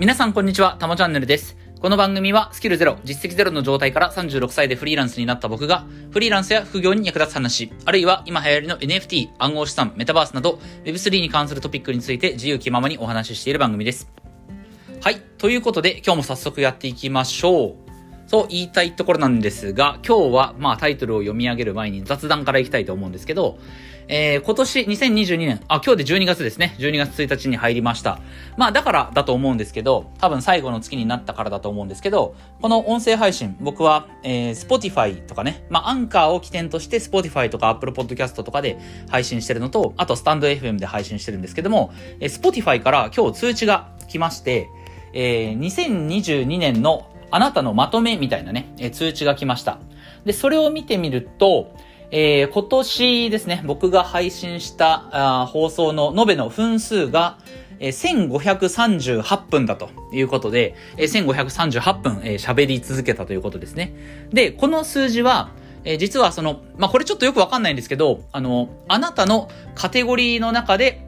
皆さんこんにちは、たもチャンネルです。この番組はスキルゼロ、実績ゼロの状態から36歳でフリーランスになった僕が、フリーランスや副業に役立つ話、あるいは今流行りの NFT、暗号資産、メタバースなど、Web3 に関するトピックについて自由気ままにお話ししている番組です。はい。ということで、今日も早速やっていきましょう。そう言いたいところなんですが、今日は、まあタイトルを読み上げる前に雑談からいきたいと思うんですけど、えー、今年2022年、あ、今日で12月ですね。12月1日に入りました。まあだからだと思うんですけど、多分最後の月になったからだと思うんですけど、この音声配信、僕は、えー、Spotify とかね、まあアンカーを起点として Spotify とか Apple Podcast とかで配信してるのと、あとスタンド FM で配信してるんですけども、えー、Spotify から今日通知が来まして、えー、2022年のあなたのまとめみたいなね、えー、通知が来ました。で、それを見てみると、えー、今年ですね、僕が配信した放送の延べの分数が、えー、1538分だということで、えー、1538分喋、えー、り続けたということですね。で、この数字は、えー、実はその、まあ、これちょっとよくわかんないんですけど、あの、あなたのカテゴリーの中で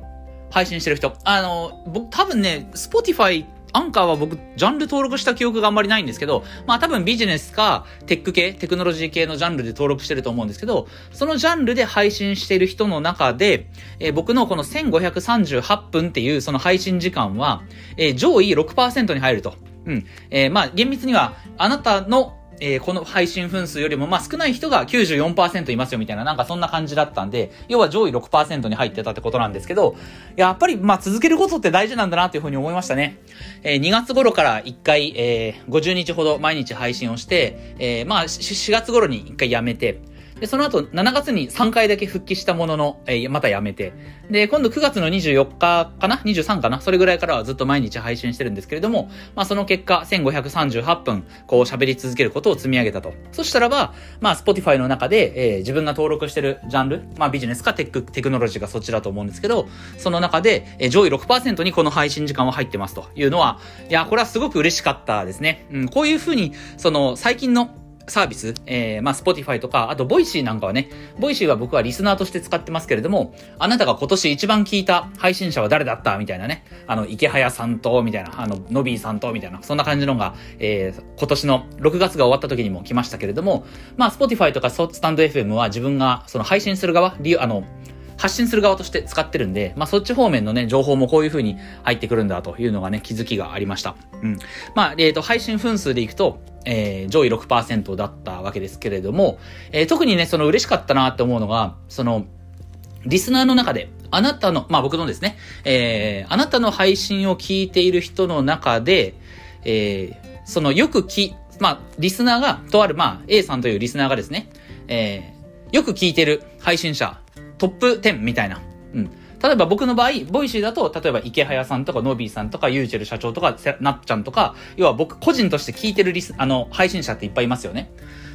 配信してる人、あの、僕多分ね、Spotify アンカーは僕、ジャンル登録した記憶があんまりないんですけど、まあ多分ビジネスかテック系、テクノロジー系のジャンルで登録してると思うんですけど、そのジャンルで配信してる人の中で、えー、僕のこの1538分っていうその配信時間は、えー、上位6%に入ると。うん。えー、まあ厳密には、あなたのえー、この配信分数よりも、まあ、少ない人が94%いますよみたいな、なんかそんな感じだったんで、要は上位6%に入ってたってことなんですけど、やっぱり、まあ、続けることって大事なんだなというふうに思いましたね。えー、2月頃から1回、えー、50日ほど毎日配信をして、えー、まあ、4月頃に1回やめて、で、その後、7月に3回だけ復帰したものの、えー、またやめて。で、今度9月の24日かな ?23 かな？それぐらいからはずっと毎日配信してるんですけれども、まあその結果、1538分、こう喋り続けることを積み上げたと。そしたらば、まあ Spotify の中で、えー、自分が登録してるジャンル、まあビジネスかテック、テクノロジーがそっちだと思うんですけど、その中で、えー、上位6%にこの配信時間は入ってますというのは、いや、これはすごく嬉しかったですね。うん、こういうふうに、その、最近のサービス、えー、まあ、 Spotify とか、あと、 Voicy なんかはね、 Voicy は僕はリスナーとして使ってますけれども、あなたが今年一番聞いた配信者は誰だったみたいなね、あの、イケハヤさんと、みたいな、あの、ノビーさんと、みたいな、そんな感じのが、えー、今年の6月が終わった時にも来ましたけれども、まあ、 Spotify とか stand.fm は自分が、その配信する側、あの、発信する側として使ってるんで、まあそっち方面のね、情報もこういう風に入ってくるんだというのがね、気づきがありました。うん。まあ、えっ、ー、と、配信分数でいくと、えー、上位6%だったわけですけれども、えー、特にね、その嬉しかったなって思うのが、その、リスナーの中で、あなたの、まあ僕のですね、えー、あなたの配信を聞いている人の中で、えー、そのよくき、まあ、リスナーが、とある、まあ、A さんというリスナーがですね、えー、よく聞いてる配信者、トップ10みたいな。うん。例えば僕の場合、 Voicy だと、例えばイケハヤさんとかノビーさんとかユーチェル社長とかなっちゃんとか、要は僕個人として聞いてるリス、あの、配信者っていっぱいいますよね。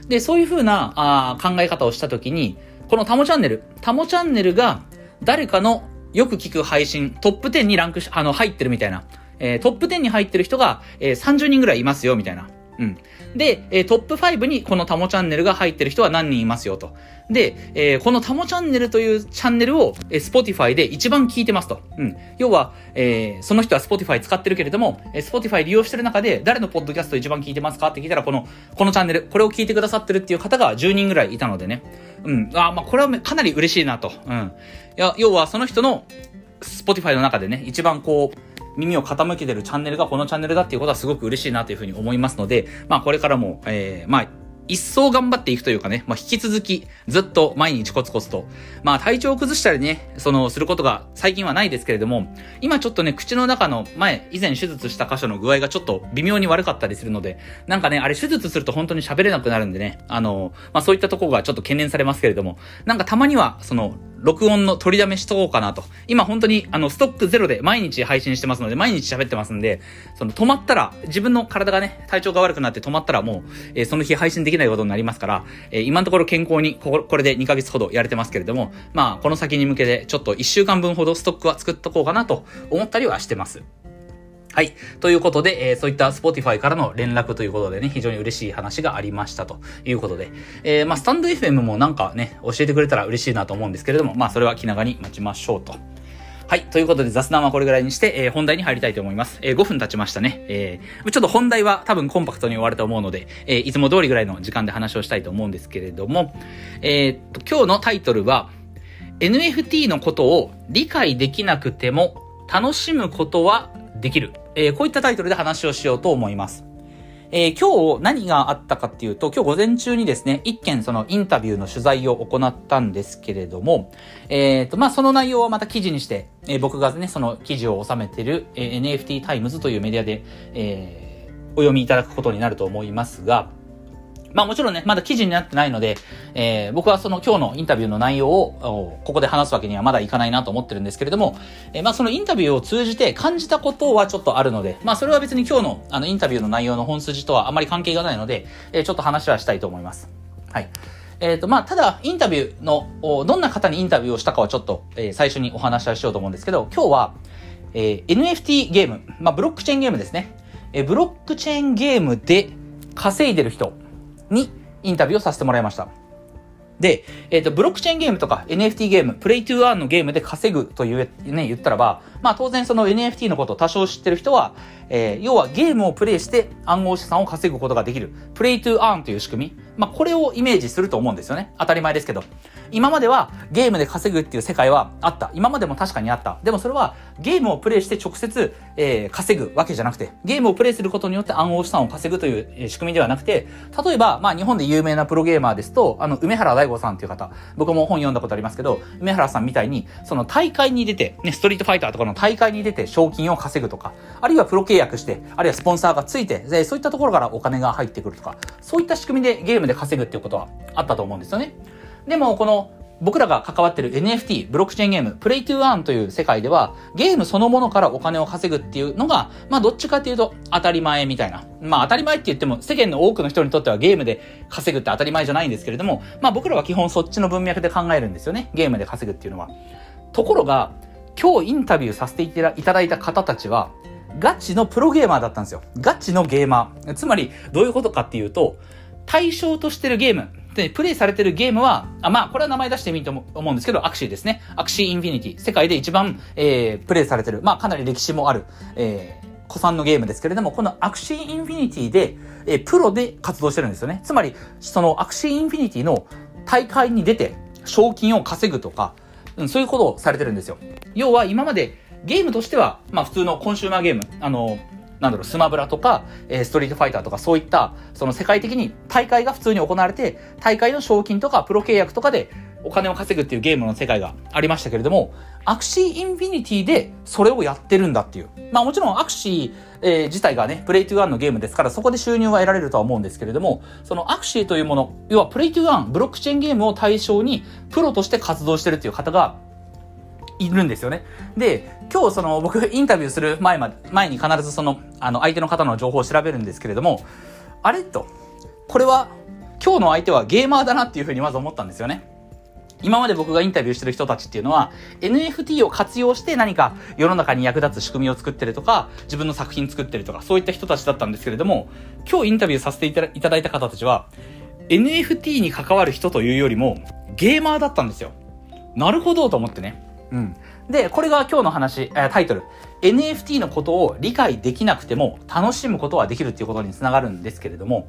で、そういう風なあ考え方をしたときに、このタモチャンネル、タモチャンネルが誰かのよく聞く配信、トップ10にランクし、あの、入ってるみたいな。えー、トップ10に入ってる人が、えー、30人ぐらいいますよ、みたいな。うん。で、えー、トップ5にこのタモチャンネルが入ってる人は何人いますよと。で、えー、このタモチャンネルというチャンネルを、えー、Spotify で一番聞いてますと。うん。要は、えー、その人は Spotify 使ってるけれども、えー、Spotify 利用してる中で誰のポッドキャスト一番聞いてますかって聞いたら、この、このチャンネル、これを聞いてくださってるっていう方が10人ぐらいいたのでね。うん。あ、まあ、これはかなり嬉しいなと。うん。いや、要はその人の Spotify の中でね、一番こう、耳を傾けてるチャンネルがこのチャンネルだっていうことはすごく嬉しいなというふうに思いますので、まあこれからも、えー、まあ一層頑張っていくというかね、まあ、引き続き、ずっと毎日コツコツと、まあ、体調を崩したりね、その、することが最近はないですけれども、今ちょっとね、口の中の前、以前手術した箇所の具合がちょっと微妙に悪かったりするので、なんかね、あれ手術すると本当に喋れなくなるんでね、あの、まあ、そういったとこがちょっと懸念されますけれども、なんかたまには、その、録音の取りだめしとこうかなと。今本当にあのストックゼロで毎日配信してますので、毎日喋ってますんで、その止まったら、自分の体がね、体調が悪くなって止まったらもう、えー、その日配信できないことになりますから、えー、今のところ健康にここれで2ヶ月ほどやれてますけれども、まあこの先に向けてちょっと1週間分ほどストックは作っとこうかなと思ったりはしてます。はい。ということで、えー、そういった Spotify からの連絡ということでね、非常に嬉しい話がありましたということで、えー、まあ、スタンド FM もなんかね、教えてくれたら嬉しいなと思うんですけれども、まあ、それは気長に待ちましょうと。はい。ということで雑談はこれぐらいにして、えー、本題に入りたいと思います。えー、5分経ちましたね。えー、ちょっと本題は多分コンパクトに終わると思うので、えー、いつも通りぐらいの時間で話をしたいと思うんですけれども、えー、今日のタイトルは、NFT のことを理解できなくても楽しむことはできる。えー、こういったタイトルで話をしようと思います。えー、今日何があったかっていうと、今日午前中にですね、一件そのインタビューの取材を行ったんですけれども、えっ、ー、と、まあ、その内容はまた記事にして、えー、僕がね、その記事を収めている、えー、NFT タイムズというメディアで、えー、お読みいただくことになると思いますが、まあもちろんね、まだ記事になってないので、えー、僕はその今日のインタビューの内容を、ここで話すわけにはまだいかないなと思ってるんですけれども、えー、まあそのインタビューを通じて感じたことはちょっとあるので、まあそれは別に今日のあのインタビューの内容の本筋とはあまり関係がないので、えー、ちょっと話はしたいと思います。はい。えっ、ー、と、まあ、ただ、インタビューの、どんな方にインタビューをしたかはちょっと、えー、最初にお話ししようと思うんですけど、今日は、えー、NFT ゲーム、まあ、ブロックチェーンゲームですね。えー、ブロックチェーンゲームで稼いでる人に、インタビューをさせてもらいました。で、えっ、ー、と、ブロックチェーンゲームとか NFT ゲーム、プレイトゥーアーンのゲームで稼ぐという、ね、言ったらば、まあ当然その NFT のことを多少知ってる人は、えー、要はゲームをプレイして暗号資産を稼ぐことができる。プレイトゥーアーンという仕組み。まあこれをイメージすると思うんですよね。当たり前ですけど。今まではゲームで稼ぐっていう世界はあった。今までも確かにあった。でもそれはゲームをプレイして直接、えー、稼ぐわけじゃなくて、ゲームをプレイすることによって暗号資産を稼ぐという仕組みではなくて、例えば、まあ日本で有名なプロゲーマーですと、あの、梅原大吾さんという方、僕も本読んだことありますけど、梅原さんみたいに、その大会に出て、ね、ストリートファイターとかの大会に出て賞金を稼ぐとか、あるいはプロ契約して、あるいはスポンサーがついて、でそういったところからお金が入ってくるとか、そういった仕組みでゲームで稼ぐっていうことはあったと思うんですよね。でも、この僕らが関わってる NFT、ブロックチェーンゲーム、プレイトゥーアンという世界では、ゲームそのものからお金を稼ぐっていうのが、まあどっちかっていうと当たり前みたいな。まあ当たり前って言っても、世間の多くの人にとってはゲームで稼ぐって当たり前じゃないんですけれども、まあ僕らは基本そっちの文脈で考えるんですよね。ゲームで稼ぐっていうのは。ところが、今日インタビューさせていただいた方たちは、ガチのプロゲーマーだったんですよ。ガチのゲーマー。つまり、どういうことかっていうと、対象としてるゲーム、で、プレイされてるゲームは、あまあ、これは名前出してもいいと思うんですけど、アクシーですね。アクシーインフィニティ。世界で一番、えー、プレイされてる。まあ、かなり歴史もある、えー、古参のゲームですけれども、このアクシーインフィニティで、えー、プロで活動してるんですよね。つまり、そのアクシーインフィニティの大会に出て、賞金を稼ぐとか、うん、そういうことをされてるんですよ。要は、今まで、ゲームとしては、まあ普通のコンシューマーゲーム、あの、なんだろう、スマブラとか、えー、ストリートファイターとかそういった、その世界的に大会が普通に行われて、大会の賞金とかプロ契約とかでお金を稼ぐっていうゲームの世界がありましたけれども、アクシーインフィニティでそれをやってるんだっていう。まあもちろんアクシー、えー、自体がね、 Play to Earn のゲームですからそこで収入は得られるとは思うんですけれども、そのアクシーというもの、要は Play to Earn、ブロックチェーンゲームを対象にプロとして活動してるっていう方がいるんですよね。で、今日その僕インタビューする前まで、前に必ずその、あの相手の方の情報を調べるんですけれども、あれと、これは今日の相手はゲーマーだなっていうふうにまず思ったんですよね。今まで僕がインタビューしてる人たちっていうのは NFT を活用して何か世の中に役立つ仕組みを作ってるとか自分の作品作ってるとかそういった人たちだったんですけれども今日インタビューさせていただいた方たちは NFT に関わる人というよりもゲーマーだったんですよ。なるほどと思ってね。うん。で、これが今日の話、えタイトル。NFT のことを理解できなくても楽しむことはできるっていうことにつながるんですけれども、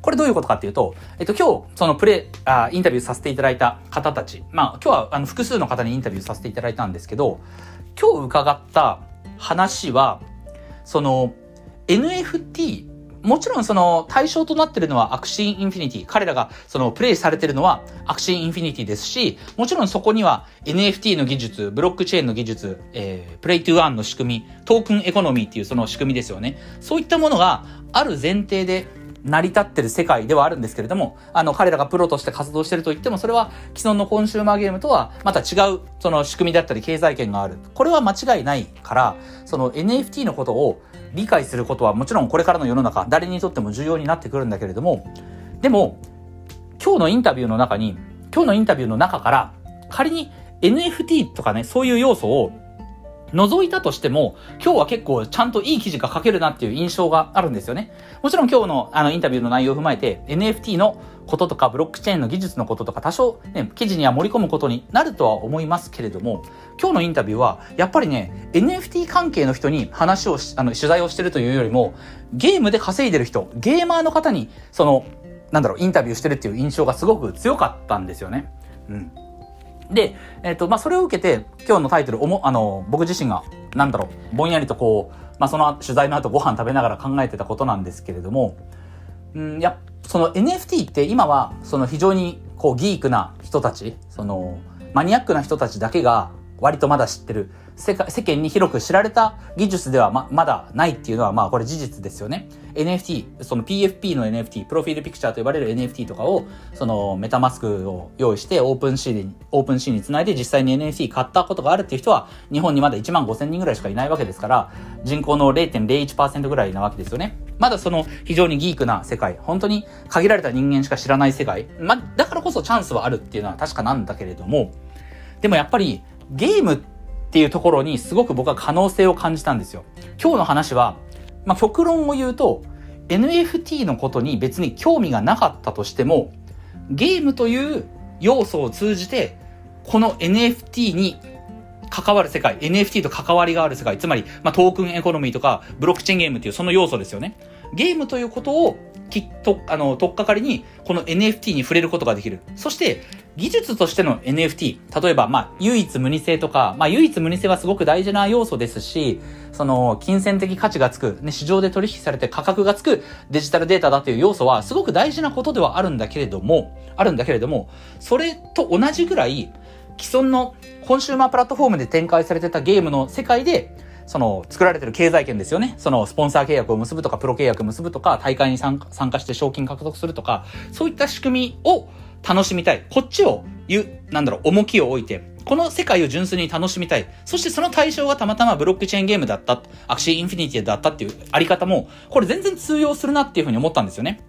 これどういうことかっていうと、えっと、今日、そのプレイ、あインタビューさせていただいた方たち、まあ、今日はあの複数の方にインタビューさせていただいたんですけど、今日伺った話は、その、NFT もちろんその対象となってるのはアクシーインフィニティ。彼らがそのプレイされてるのはアクシーインフィニティですし、もちろんそこには NFT の技術、ブロックチェーンの技術、えー、 Play to Earn の仕組み、トークンエコノミーっていうその仕組みですよね。そういったものがある前提で成り立ってる世界ではあるんですけれども、あの、彼らがプロとして活動してると言っても、それは既存のコンシューマーゲームとはまた違う、その仕組みだったり経済圏がある。これは間違いないから、その NFT のことを理解することはもちろんこれからの世の中、誰にとっても重要になってくるんだけれども、でも、今日のインタビューの中に、今日のインタビューの中から、仮に NFT とかね、そういう要素を覗いたとしても、今日は結構ちゃんといい記事が書けるなっていう印象があるんですよね。もちろん今日のあのインタビューの内容を踏まえて NFT のこととかブロックチェーンの技術のこととか多少ね、記事には盛り込むことになるとは思いますけれども、今日のインタビューはやっぱりね、NFT 関係の人に話をあの、取材をしてるというよりも、ゲームで稼いでる人、ゲーマーの方に、その、なんだろう、インタビューしてるっていう印象がすごく強かったんですよね。うん。で、えっ、と、まあ、それを受けて、今日のタイトル、おも、あの、僕自身が、なんだろう、ぼんやりとこう、まあ、その取材の後ご飯食べながら考えてたことなんですけれども、うん、や、その NFT って今は、その非常に、こう、ギークな人たち、その、マニアックな人たちだけが、割とまだ知ってる、世界、世間に広く知られた技術ではま、まだないっていうのは、まあこれ事実ですよね。NFT、その PFP の NFT、プロフィールピクチャーと呼ばれる NFT とかを、そのメタマスクを用意してオープンシーに、オープンシーにつないで実際に NFT 買ったことがあるっていう人は、日本にまだ1万5千人ぐらいしかいないわけですから、人口の0.01%ぐらいなわけですよね。まだその非常にギークな世界、本当に限られた人間しか知らない世界、ま、だからこそチャンスはあるっていうのは確かなんだけれども、でもやっぱりゲームってっていうところにすごく僕は可能性を感じたんですよ。今日の話は、まあ、極論を言うと、NFT のことに別に興味がなかったとしても、ゲームという要素を通じて、この NFT に関わる世界、NFT と関わりがある世界、つまり、まあ、トークンエコノミーとか、ブロックチェーンゲームっていうその要素ですよね。ゲームということを、きっと、あの、とっかかりに、この NFT に触れることができる。そして、技術としての NFT、例えば、まあ、唯一無二性とか、まあ、唯一無二性はすごく大事な要素ですし、その、金銭的価値がつく、ね、市場で取引されて価格がつくデジタルデータだという要素は、すごく大事なことではあるんだけれども、あるんだけれども、それと同じぐらい、既存のコンシューマープラットフォームで展開されてたゲームの世界で、その、作られてる経済圏ですよね。その、スポンサー契約を結ぶとか、プロ契約を結ぶとか、大会に参加して賞金獲得するとか、そういった仕組みを楽しみたい。こっちを、言う、なんだろう、重きを置いて、この世界を純粋に楽しみたい。そしてその対象がたまたまブロックチェーンゲームだった、アクシーインフィニティだったっていうあり方も、これ全然通用するなっていうふうに思ったんですよね。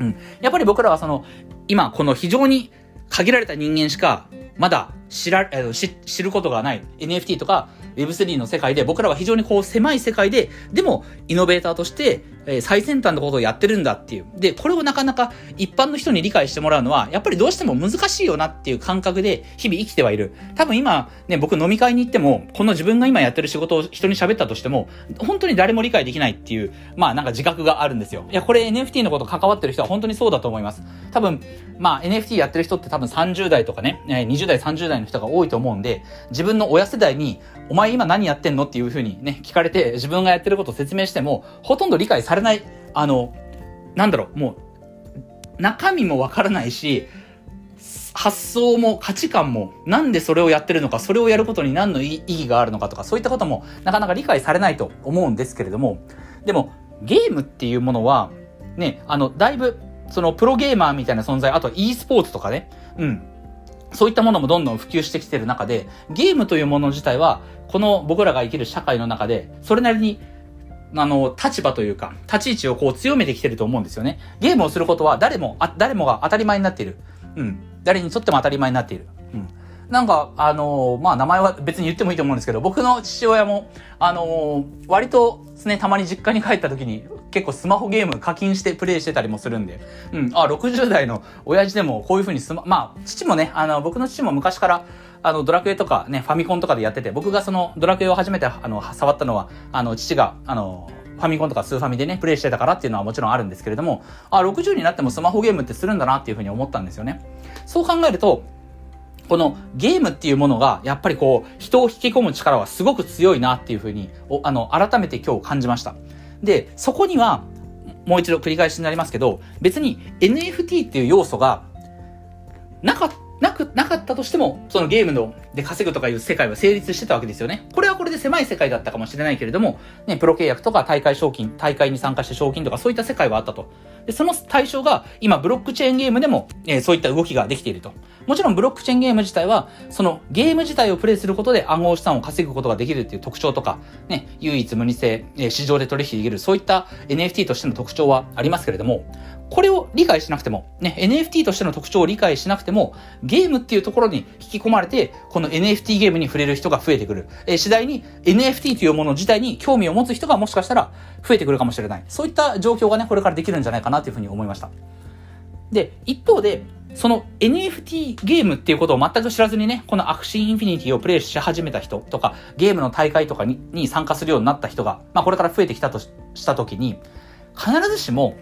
うん。やっぱり僕らはその、今この非常に限られた人間しかまだ知ら、知ることがない NFT とか Web3 の世界で僕らは非常にこう狭い世界で、でもイノベーターとして、え最先端のことをやってるんだっていう。で、これをなかなか一般の人に理解してもらうのは、やっぱりどうしても難しいよなっていう感覚で日々生きてはいる。多分今、ね、僕飲み会に行っても、この自分が今やってる仕事を人に喋ったとしても、本当に誰も理解できないっていう、まあなんか自覚があるんですよ。いや、これ NFT のこと関わってる人は本当にそうだと思います。多分、まあ NFT やってる人って多分30代とかね、20代、30代の人が多いと思うんで、自分の親世代に、お前今何やってんの？っていう風にね、聞かれて、自分がやってることを説明しても、ほとんど理解されない、あの、なんだろう、もう、中身もわからないし、発想も価値観も、なんでそれをやってるのか、それをやることに何の意義があるのかとか、そういったこともなかなか理解されないと思うんですけれども、でも、ゲームっていうものは、ね、あの、だいぶ、その、プロゲーマーみたいな存在、あと e スポーツとかね、うん、そういったものもどんどん普及してきてる中で、ゲームというもの自体は、この僕らが生きる社会の中で、それなりに、あの、立場というか、立ち位置をこう強めてきてると思うんですよね。ゲームをすることは誰も、あ、誰もが当たり前になっている。うん。誰にとっても当たり前になっている。うん。なんか、あのー、まあ、名前は別に言ってもいいと思うんですけど、僕の父親も、あのー、割とですね、たまに実家に帰った時に、結構スマホゲーム課金してプレイしてたりもするんで、うん、あ、60代の親父でもこういう風にスマ、まあ、父もね、あの、僕の父も昔から、あの、ドラクエとかね、ファミコンとかでやってて、僕がその、ドラクエを初めて、あの、触ったのは、あの、父が、あの、ファミコンとかスーファミでね、プレイしてたからっていうのはもちろんあるんですけれども、あ、60になってもスマホゲームってするんだなっていうふうに思ったんですよね。そう考えると、このゲームっていうものが、やっぱりこう、人を引き込む力はすごく強いなっていうふうに、あの、改めて今日感じました。で、そこには、もう一度繰り返しになりますけど、別に NFT っていう要素がなかなく、なかったとしても、そのゲームので稼ぐとかいう世界は成立してたわけですよね。これはこれで狭い世界だったかもしれないけれども、ね、プロ契約とか大会賞金、大会に参加して賞金とかそういった世界はあったと。で、その対象が今ブロックチェーンゲームでも、えー、そういった動きができていると。もちろんブロックチェーンゲーム自体は、そのゲーム自体をプレイすることで暗号資産を稼ぐことができるっていう特徴とか、ね、唯一無二性、えー、市場で取引できる、そういった NFT としての特徴はありますけれども、これを理解しなくても、ね、NFT としての特徴を理解しなくても、ゲームっていうところに引き込まれて、このの NFT ゲームに触れる人が増えてくる。えー、次第に NFT というもの自体に興味を持つ人がもしかしたら増えてくるかもしれない。そういった状況がね、これからできるんじゃないかなというふうに思いました。で、一方で、その NFT ゲームっていうことを全く知らずにね、このアクシーインフィニティをプレイし始めた人とか、ゲームの大会とかにに参加するようになった人が、まあこれから増えてきたとしたときに、必ずしも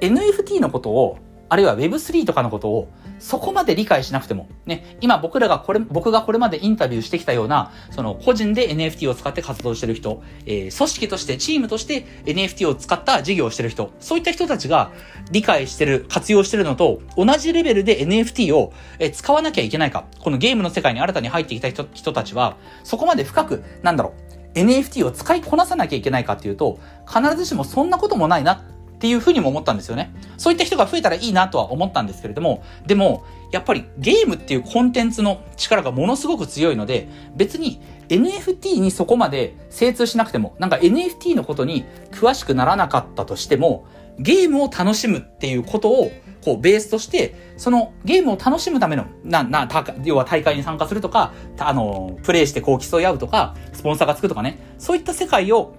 NFT のことを、あるいは Web3 とかのことをそこまで理解しなくても、ね、今僕らがこれ、僕がこれまでインタビューしてきたような、その個人で NFT を使って活動してる人、えー、組織として、チームとして NFT を使った事業をしてる人、そういった人たちが理解してる、活用してるのと、同じレベルで NFT を、使わなきゃいけないか。このゲームの世界に新たに入ってきた人人たちは、そこまで深く、なんだろう、NFT を使いこなさなきゃいけないかっていうと、必ずしもそんなこともないなっていうふうにも思ったんですよね。そういった人が増えたらいいなとは思ったんですけれども、でも、やっぱりゲームっていうコンテンツの力がものすごく強いので、別に NFT にそこまで精通しなくても、なんか NFT のことに詳しくならなかったとしても、ゲームを楽しむっていうことを、こう、ベースとして、そのゲームを楽しむための、な、な、要は大会に参加するとか、あの、プレイしてこう競い合うとか、スポンサーがつくとかね、そういった世界を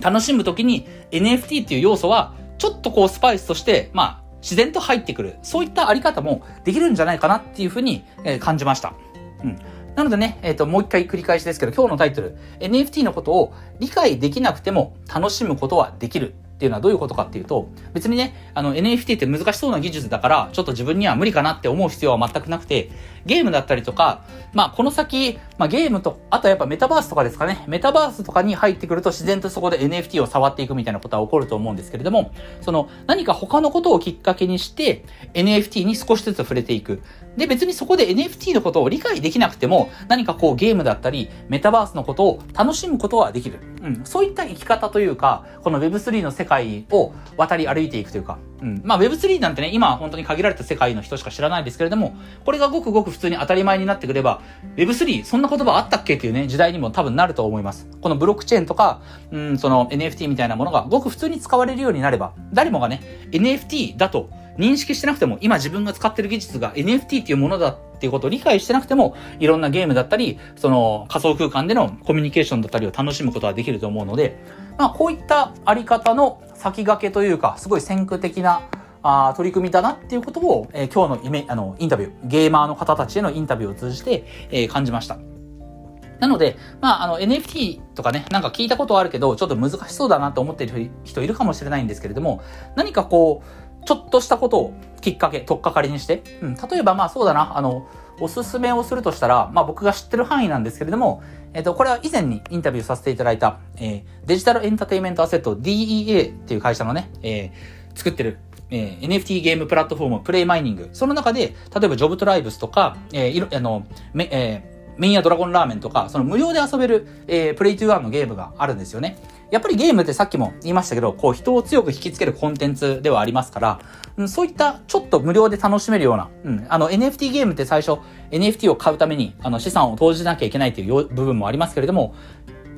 楽しむときに NFT っていう要素は、ちょっとこうスパイスとして、まあ、自然と入ってくる。そういったあり方もできるんじゃないかなっていうふうに、え、感じました。うん。なのでね、えっ、ー、と、もう一回繰り返しですけど、今日のタイトル、NFT のことを理解できなくても楽しむことはできるっていうのはどういうことかっていうと、別にね、あの NFT って難しそうな技術だから、ちょっと自分には無理かなって思う必要は全くなくて、ゲームだったりとか、まあこの先、まあゲームと、あとやっぱメタバースとかですかね、メタバースとかに入ってくると自然とそこで NFT を触っていくみたいなことは起こると思うんですけれども、その何か他のことをきっかけにして NFT に少しずつ触れていく。で、別にそこで NFT のことを理解できなくても、何かこうゲームだったり、メタバースのことを楽しむことはできる。うん。そういった生き方というか、この Web3 の世界を渡り歩いていくというか、うん。まあ Web3 なんてね、今本当に限られた世界の人しか知らないですけれども、これがごくごく普通に当たり前になってくれば、Web3、そんな言葉あったっけっていうね、時代にも多分なると思います。このブロックチェーンとか、うん、その NFT みたいなものがごく普通に使われるようになれば、誰もがね、NFT だと認識してなくても、今自分が使ってる技術が NFT っていうものだっていうことを理解してなくても、いろんなゲームだったり、その仮想空間でのコミュニケーションだったりを楽しむことができると思うので、まあこういったあり方の先駆けというか、すごい先駆的なあ取り組みだなっていうことを、えー、今日のイメあのインタビュー、ゲーマーの方たちへのインタビューを通じて、えー、感じました。なので、まあ、あの、NFT とかね、なんか聞いたことはあるけど、ちょっと難しそうだなと思っている人いるかもしれないんですけれども、何かこう、ちょっとしたことをきっかけ、とっかかりにして、うん、例えばまあそうだな、あの、おすすめをするとしたら、まあ僕が知ってる範囲なんですけれども、えっ、と、これは以前にインタビューさせていただいた、えー、デジタルエンターテイメントアセット DEA っていう会社のね、えー、作ってる、えー、NFT ゲームプラットフォームプレイマイニング。その中で、例えばジョブトライブスとか、えー、いろ、あの、め、えー、メインやドラゴンラーメンとか、その無料で遊べる、えー、プレイトゥーワンのゲームがあるんですよね。やっぱりゲームってさっきも言いましたけど、こう人を強く引きつけるコンテンツではありますから、うん、そういったちょっと無料で楽しめるような、うん、あの NFT ゲームって最初 NFT を買うためにあの資産を投じなきゃいけないという部分もありますけれども、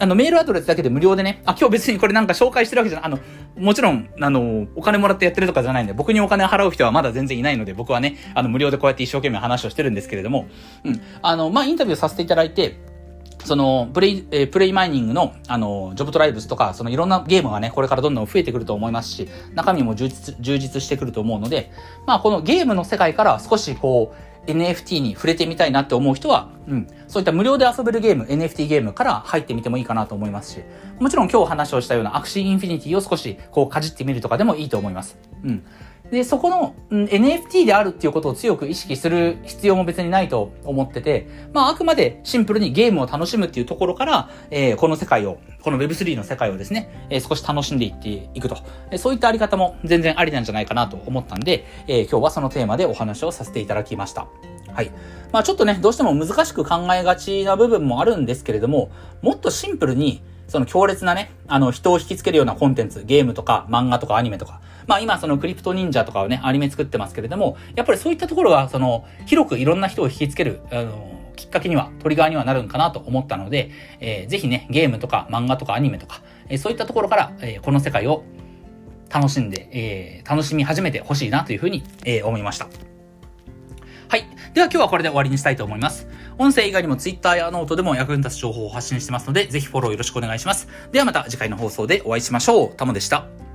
あの、メールアドレスだけで無料でね、あ、今日別にこれなんか紹介してるわけじゃない、あの、もちろん、あの、お金もらってやってるとかじゃないんで、僕にお金払う人はまだ全然いないので、僕はね、あの、無料でこうやって一生懸命話をしてるんですけれども、うん、あの、まあ、インタビューさせていただいて、その、プレイ、えー、プレイマイニングの、あの、ジョブトライブスとか、そのいろんなゲームがね、これからどんどん増えてくると思いますし、中身も充実、充実してくると思うので、まあ、このゲームの世界から少しこう、NFT に触れてみたいなって思う人は、うん、そういった無料で遊べるゲーム、NFT ゲームから入ってみてもいいかなと思いますし、もちろん今日話をしたようなアクシーインフィニティを少しこうかじってみるとかでもいいと思います。うん。で、そこの、うん、NFT であるっていうことを強く意識する必要も別にないと思ってて、まあ、あくまでシンプルにゲームを楽しむっていうところから、えー、この世界を、この Web3 の世界をですね、えー、少し楽しんでいっていくと。えそういったあり方も全然ありなんじゃないかなと思ったんで、えー、今日はそのテーマでお話をさせていただきました。はい。まあちょっとね、どうしても難しく考えがちな部分もあるんですけれども、もっとシンプルに、その強烈なね、あの、人を引きつけるようなコンテンツ、ゲームとか漫画とかアニメとか、まあ今そのクリプト忍者とかをね、アニメ作ってますけれども、やっぱりそういったところは、その、広くいろんな人を引きつける、あの、きっかけには、トリガーにはなるんかなと思ったので、えー、ぜひね、ゲームとか漫画とかアニメとか、えー、そういったところから、えー、この世界を楽しんで、えー、楽しみ始めてほしいなというふうに、えー、思いました。はい。では今日はこれで終わりにしたいと思います。音声以外にも Twitter やノートでも役に立つ情報を発信してますので、ぜひフォローよろしくお願いします。ではまた次回の放送でお会いしましょう。タモでした。